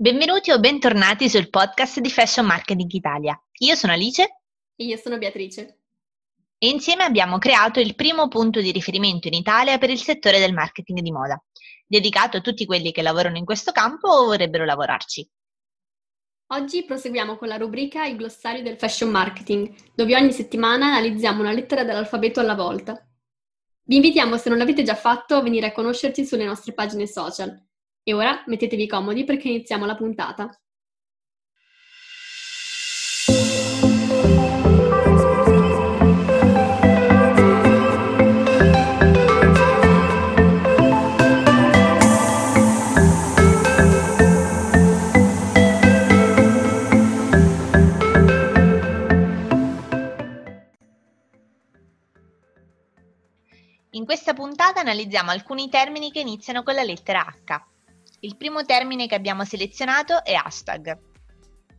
Benvenuti o bentornati sul podcast di Fashion Marketing Italia. Io sono Alice. E io sono Beatrice. E insieme abbiamo creato il primo punto di riferimento in Italia per il settore del marketing di moda, dedicato a tutti quelli che lavorano in questo campo o vorrebbero lavorarci. Oggi proseguiamo con la rubrica Il glossario del fashion marketing, dove ogni settimana analizziamo una lettera dell'alfabeto alla volta. Vi invitiamo, se non l'avete già fatto, a venire a conoscerci sulle nostre pagine social e ora mettetevi comodi perché iniziamo la puntata. In questa puntata analizziamo alcuni termini che iniziano con la lettera H. Il primo termine che abbiamo selezionato è hashtag.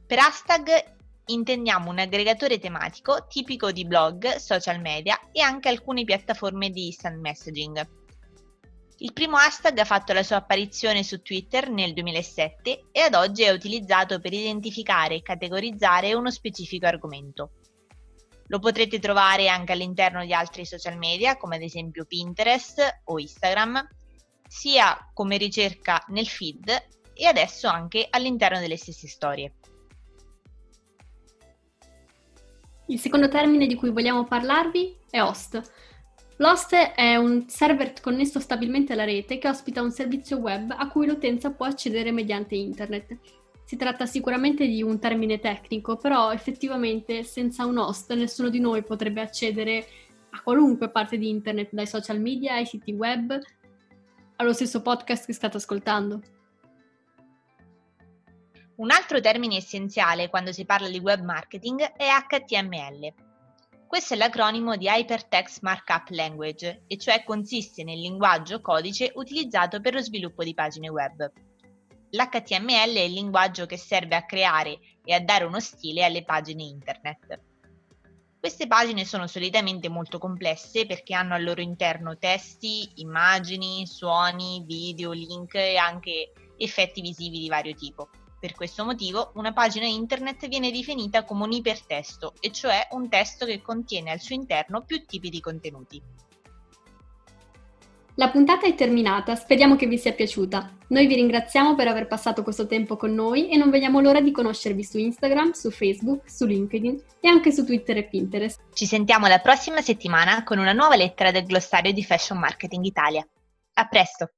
Per hashtag intendiamo un aggregatore tematico tipico di blog, social media e anche alcune piattaforme di instant messaging. Il primo hashtag ha fatto la sua apparizione su Twitter nel 2007 e ad oggi è utilizzato per identificare e categorizzare uno specifico argomento. Lo potrete trovare anche all'interno di altri social media come ad esempio Pinterest o Instagram sia come ricerca nel feed e adesso anche all'interno delle stesse storie. Il secondo termine di cui vogliamo parlarvi è host. L'host è un server connesso stabilmente alla rete che ospita un servizio web a cui l'utenza può accedere mediante internet. Si tratta sicuramente di un termine tecnico, però effettivamente senza un host nessuno di noi potrebbe accedere a qualunque parte di internet, dai social media ai siti web, allo stesso podcast che state ascoltando. Un altro termine essenziale quando si parla di web marketing è HTML. Questo è l'acronimo di Hypertext Markup Language, e cioè consiste nel linguaggio codice utilizzato per lo sviluppo di pagine web. L'HTML è il linguaggio che serve a creare e a dare uno stile alle pagine internet. Queste pagine sono solitamente molto complesse perché hanno al loro interno testi, immagini, suoni, video, link e anche effetti visivi di vario tipo. Per questo motivo una pagina internet viene definita come un ipertesto, e cioè un testo che contiene al suo interno più tipi di contenuti. La puntata è terminata, speriamo che vi sia piaciuta. Noi vi ringraziamo per aver passato questo tempo con noi e non vediamo l'ora di conoscervi su Instagram, su Facebook, su LinkedIn e anche su Twitter e Pinterest. Ci sentiamo la prossima settimana con una nuova lettera del glossario di Fashion Marketing Italia. A presto!